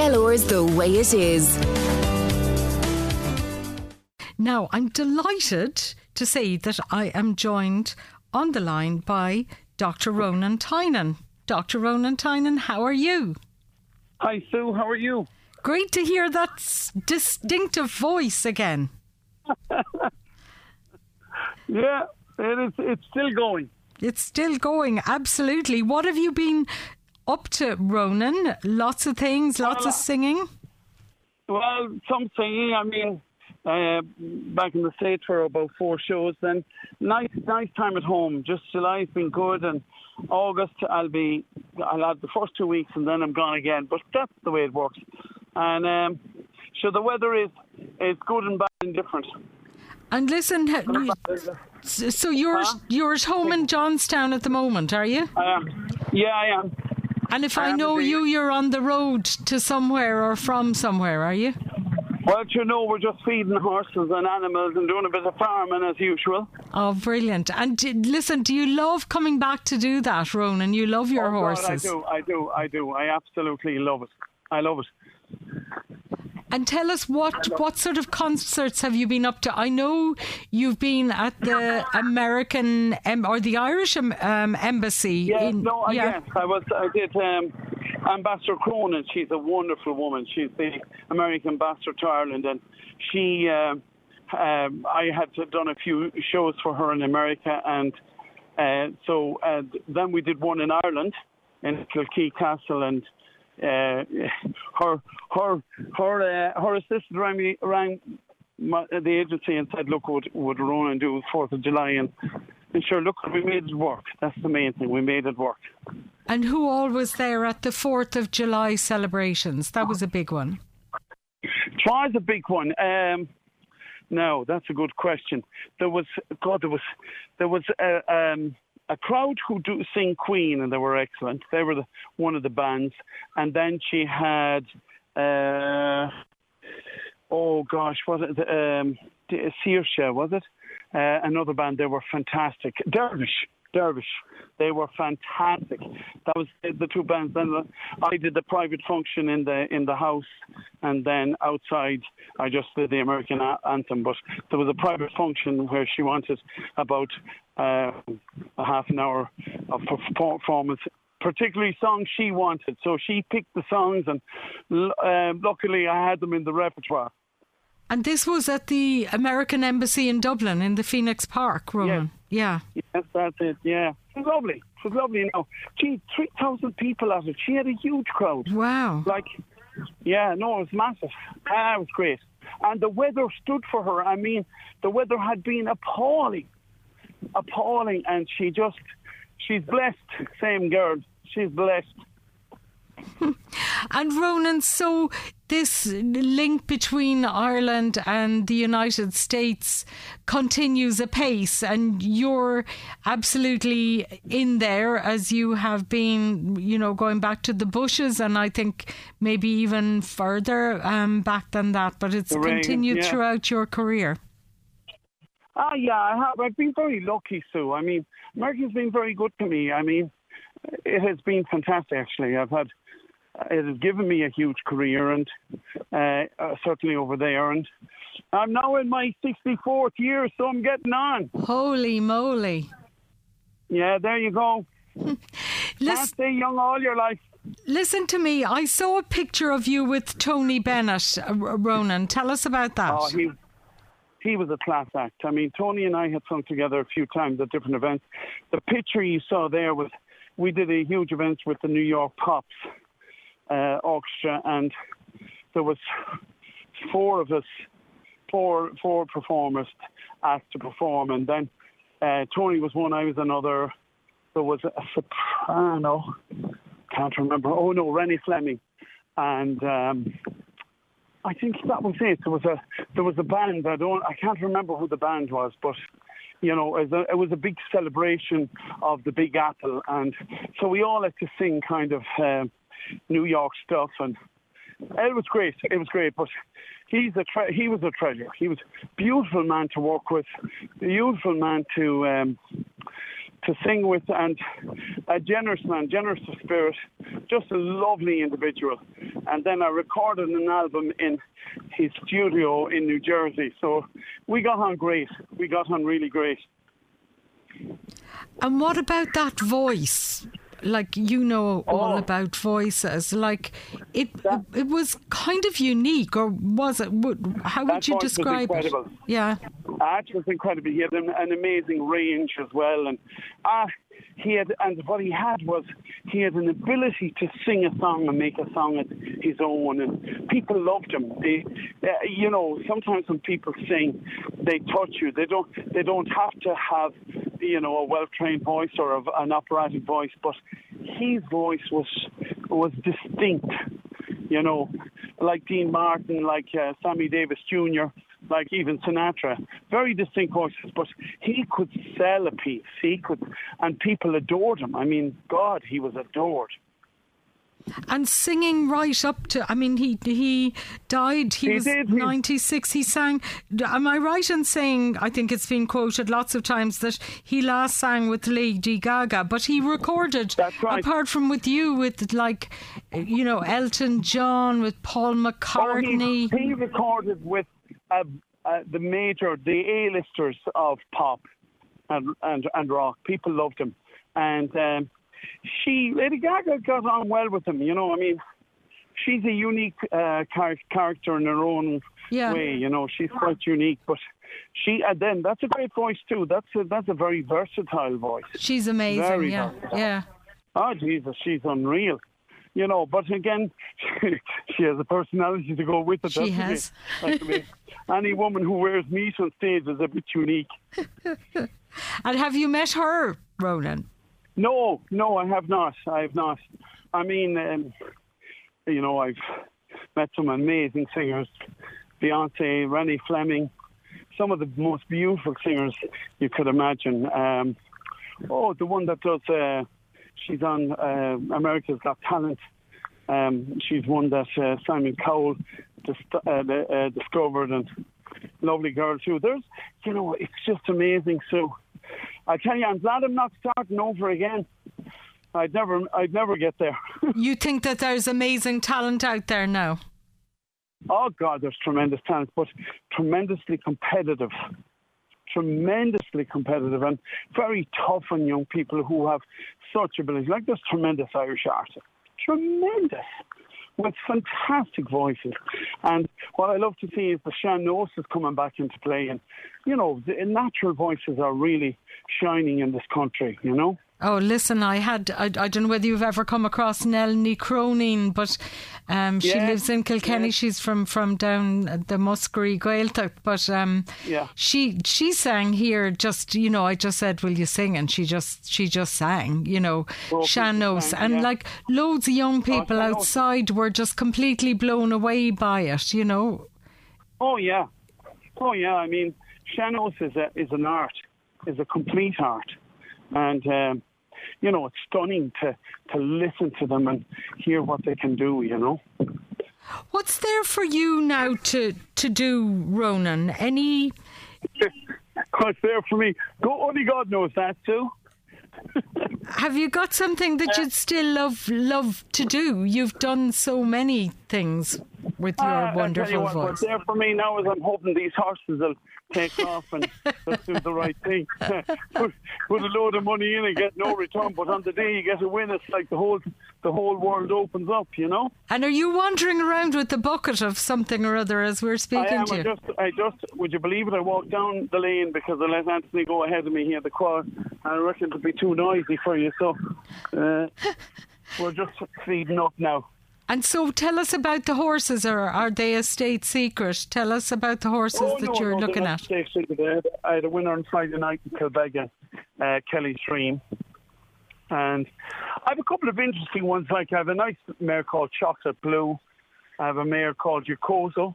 TLR's The Way It Is. Now, I'm delighted to say that I am joined on the line by Dr. Ronan Tynan. Dr. Ronan Tynan, how are you? Hi, Sue. How are you? Great to hear that distinctive voice again. Yeah, it is. It's still going. It's still going, absolutely. What have you been up to, Ronan? Lots of things, lots of singing. Well, some singing. I mean, uh, back in the States for about four shows. Then nice, nice time at home. Just July's been good, and August I'll be. I'll have the first two weeks, and then I'm gone again. But that's the way it works. And um, so the weather is is good and bad and different. And listen, ha- you- s- so you're Huh? you're at home in Johnstown at the moment, are you? I am. Yeah, I am. And if I know you, you're on the road to somewhere or from somewhere, are you? Well, you know, we're just feeding horses and animals and doing a bit of farming as usual. Oh, brilliant! And d- listen, do you love coming back to do that, Ronan? You love your Oh, God. I do, I do, I do. I absolutely love it. I love it. And tell us what what sort of concerts have you been up to? I know you've been at the American em- or the Irish um, embassy. Yeah, in, no, I yeah. yes, I was. I did. Um, Ambassador Cronin, she's a wonderful woman. She's the American ambassador to Ireland, and she. Um, um, I had done a few shows for her in America, and uh, so uh, then we did one in Ireland, in Kilkea Castle, and uh, her her her uh, her assistant rang me rang my, the agency and said, "Look, would would Ronan do Fourth of July?" And and sure, look, we made it work. That's the main thing. We made it work. And who all was there at the Fourth of July celebrations? That was a big one. Try's a big one. Um, no, that's a good question. There was God. There was there was a, um, a crowd who do sing Queen, and they were excellent. They were the, one of the bands, and then she had. Uh, oh gosh, was it the um, Saoirse, was it? Uh, another band. They were fantastic. Dervish. Dervish. They were fantastic. That was the two bands. Then I did the private function in the in the house, and then outside I just did the American anthem. But there was a private function where she wanted about uh, a half an hour of performance. Particularly songs she wanted, so she picked the songs, and uh, luckily I had them in the repertoire. And this was at the American embassy in Dublin in the Phoenix Park, Ronan. Yeah. Yes, that's it. Yeah, it was lovely. It was lovely. You know, gee, three thousand people at it. She had a huge crowd. Wow. Like, yeah, no, it was massive. Ah, it was great. And the weather stood for her. I mean, the weather had been appalling, appalling, and she just, she's blessed. Same girl. She's blessed. And Ronan, so this link between Ireland and the United States continues apace, and you're absolutely in there as you have been, you know, going back to the bushes, and I think maybe even further um, back than that. But it's continued yeah. throughout your career. Ah, yeah, I have. I've been very lucky, Sue. I mean, America's been very good to me. I mean, it has been fantastic, actually. I've had, it has given me a huge career, and uh, uh, certainly over there. And I'm now in my 64th year, so I'm getting on. Holy moly! Yeah, there you go. Can't Listen, stay young all your life. listen to me. I saw a picture of you with Tony Bennett, uh, Ronan. Tell us about that. Oh, he he was a class act. I mean, Tony and I had sung together a few times at different events. The picture you saw there was we did a huge event with the New York Pops uh, Orchestra, and there was four of us, four four performers asked to perform, and then uh, Tony was one, I was another. There was a soprano, can't remember. Oh no, Renée Fleming, and. Um, I think that was it. There was a there was a band. I don't. I can't remember who the band was, but you know, it was a, it was a big celebration of the Big Apple, and so we all had to sing kind of um, New York stuff, and it was great. It was great, but he's a tre- he was a treasure. He was beautiful man to work with, beautiful man to um, to sing with, and a generous man, generous of spirit, just a lovely individual. And then I recorded an album in his studio in New Jersey. So we got on great. We got on really great. And what about that voice? Like you know all Oh. about voices. Like it, it was kind of unique, or was it? How would you describe it? Yeah. Art was incredible. He had an, an amazing range as well, and ah, he had, and what he had was he had an ability to sing a song and make a song his own, and people loved him. They, uh, you know, sometimes when people sing, they touch you. They don't. They don't have to have, you know, a well-trained voice or a, an operatic voice, but his voice was was distinct you know, like Dean Martin, like uh, Sammy Davis Jr., like even Sinatra. Very distinct voices, but he could sell a piece. He could, and people adored him. I mean, God, he was adored. And singing right up to, I mean, he he died. He, He was did, 96. He sang. Am I right in saying? I think it's been quoted lots of times that he last sang with Lady Gaga, but he recorded. Right. Apart from with you, with like, you know, Elton John, with Paul Oh, McCartney. he, he recorded with uh, uh, the major, the A-listers of pop and, and, and rock. People loved him. And um, she, Lady Gaga, got on well with him. You know, I mean, she's a unique uh, char- character in her own Yeah. way. You know, she's quite unique. But she, and then that's a great voice too. That's a, that's a very versatile voice. She's amazing. Very yeah, versatile. yeah. Oh Jesus, she's unreal. You know, but again, she has a personality to go with it. She doesn't has. Like, I mean, any woman who wears meat on stage is a bit unique. And have you met her, Ronan? No, no, I have not. I have not. I mean, um, you know, I've met some amazing singers, Beyonce, Renée Fleming, some of the most beautiful singers you could imagine. Um, oh, the one that does, uh, she's on uh, America's Got Talent. Um, she's one that uh, Simon Cowell dis- uh, uh, discovered, and lovely girl too. There's, you know, it's just amazing. So, I tell you, I'm glad I'm not starting over again. I'd never, I'd never get there. You think that there's amazing talent out there now? oh God, there's tremendous talent, but tremendously competitive, tremendously competitive, and very tough on young people who have such ability. Like this tremendous Irish artist, tremendous. With fantastic voices, and what I love to see is the sean-nós is coming back into play, and you know the natural voices are really shining in this country. You know, Oh, listen, I had, I, I don't know whether you've ever come across Nell Cronin, but um, she Yeah, lives in Kilkenny. yeah. She's from, from down the Muskerry Gaeltacht, but um, Yeah. she she sang here just, you know, I just said, will you sing? And she just, she just sang, you know, into sean-nós. And yeah. like loads of young people sean-nós. outside were just completely blown away by it, you know. Oh yeah, oh yeah. I mean, sean-nós is a is an art, is a complete art, and um, you know it's stunning to to listen to them and hear what they can do. You know. What's there for you now to, to do, Ronan? Any. What's there for me? Go, only God knows that too. Have you got something that you'd still love love to do? You've done so many things with your ah, I tell you wonderful what, voice. What's there for me now is I'm hoping these horses will take off and just do the right thing. put, put a load of money in and get no return, but on the day you get a win, it's like the whole the whole world opens up. You know. And are you wandering around with the bucket of something or other as we're I speaking am. to I you? just, I just, would you believe it? I walked down the lane because I let Anthony go ahead of me here, the car, and I reckon it'd be too noisy for you. So uh, we're just feeding up now. And so tell us about the horses, or are they a state secret? Tell us about the horses Oh, that no, you're no, looking at. safe secret. I had, I had a winner on Friday night in Kilbeggan, uh, Kelly Stream. And I have a couple of interesting ones. Like I have a nice mare called Chocolate Blue. I have a mare called Yakozo.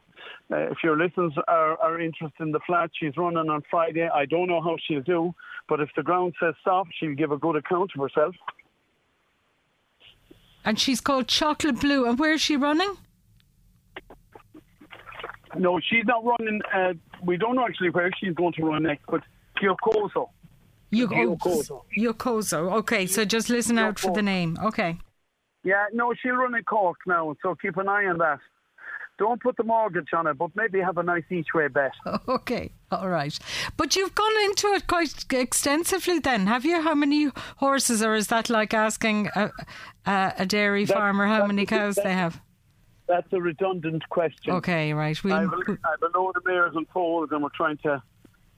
Uh, if your listeners are, are interested in the flat, she's running on Friday. I don't know how she'll do, but if the ground says soft, she'll give a good account of herself. And she's called Chocolate Blue. And where is she running? No, she's not running. Uh, we don't know actually where she's going to run next, but Kyokozo. Yokozo. Yokozo. Okay, so just listen out for the name. Okay. Yeah, no, she'll run in Cork now, so keep an eye on that. Don't put the mortgage on it, but maybe have a nice each way bet. Okay, all right. But you've gone into it quite extensively then, have you? How many horses, or is that like asking a, a, a dairy That- farmer how many cows they have? That's a redundant question. Okay, right. We'll, I have, a, I have a load of mares and foals, and we're trying to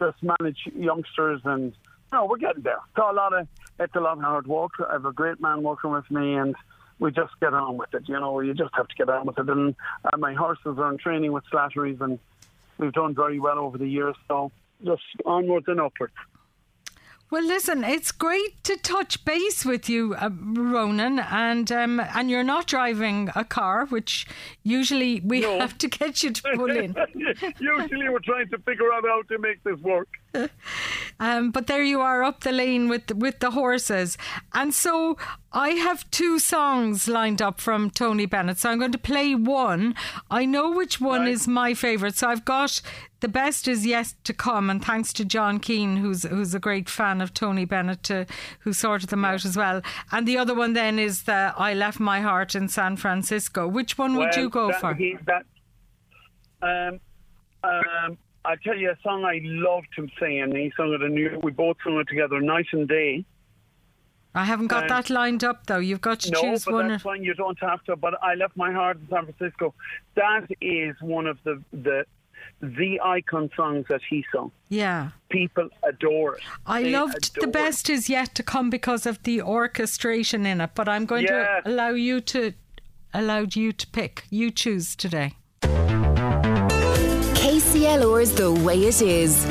just manage youngsters, and no, we're getting there. It's a lot of it's a lot of hard work. I have a great man working with me, and we just get on with it. You know, you just have to get on with it. And uh, my horses are in training with Slattery's, and we've done very well over the years. So just onwards and upwards. Well, listen, it's great to touch base with you, uh, Ronan, and um, and you're not driving a car, which usually we No. have to get you to pull in. Usually, we're trying to figure out how to make this work. Um, but there you are up the lane with with the horses, and so I have two songs lined up from Tony Bennett. So I'm going to play one. I know which one Right. is my favourite. So I've got the best is yet to come, and thanks to John Keane, who's who's a great fan of Tony Bennett, to, who sorted them out as well. And the other one then is the I left my heart in San Francisco. Which one would you go that, for? He, that, um, um, I tell you a song I loved him singing. He sung it, and we both sung it together, night and day. I haven't got um, that lined up though. You've got to No, choose but one. that's fine. You don't have to. But I left my heart in San Francisco. That is one of the the the icon songs that he sung. yeah. People adore it. I They loved the best is yet to come because of the orchestration in it, but I'm going Yeah. to allow you to allowed you to pick. You choose today. KCLR's The Way It Is.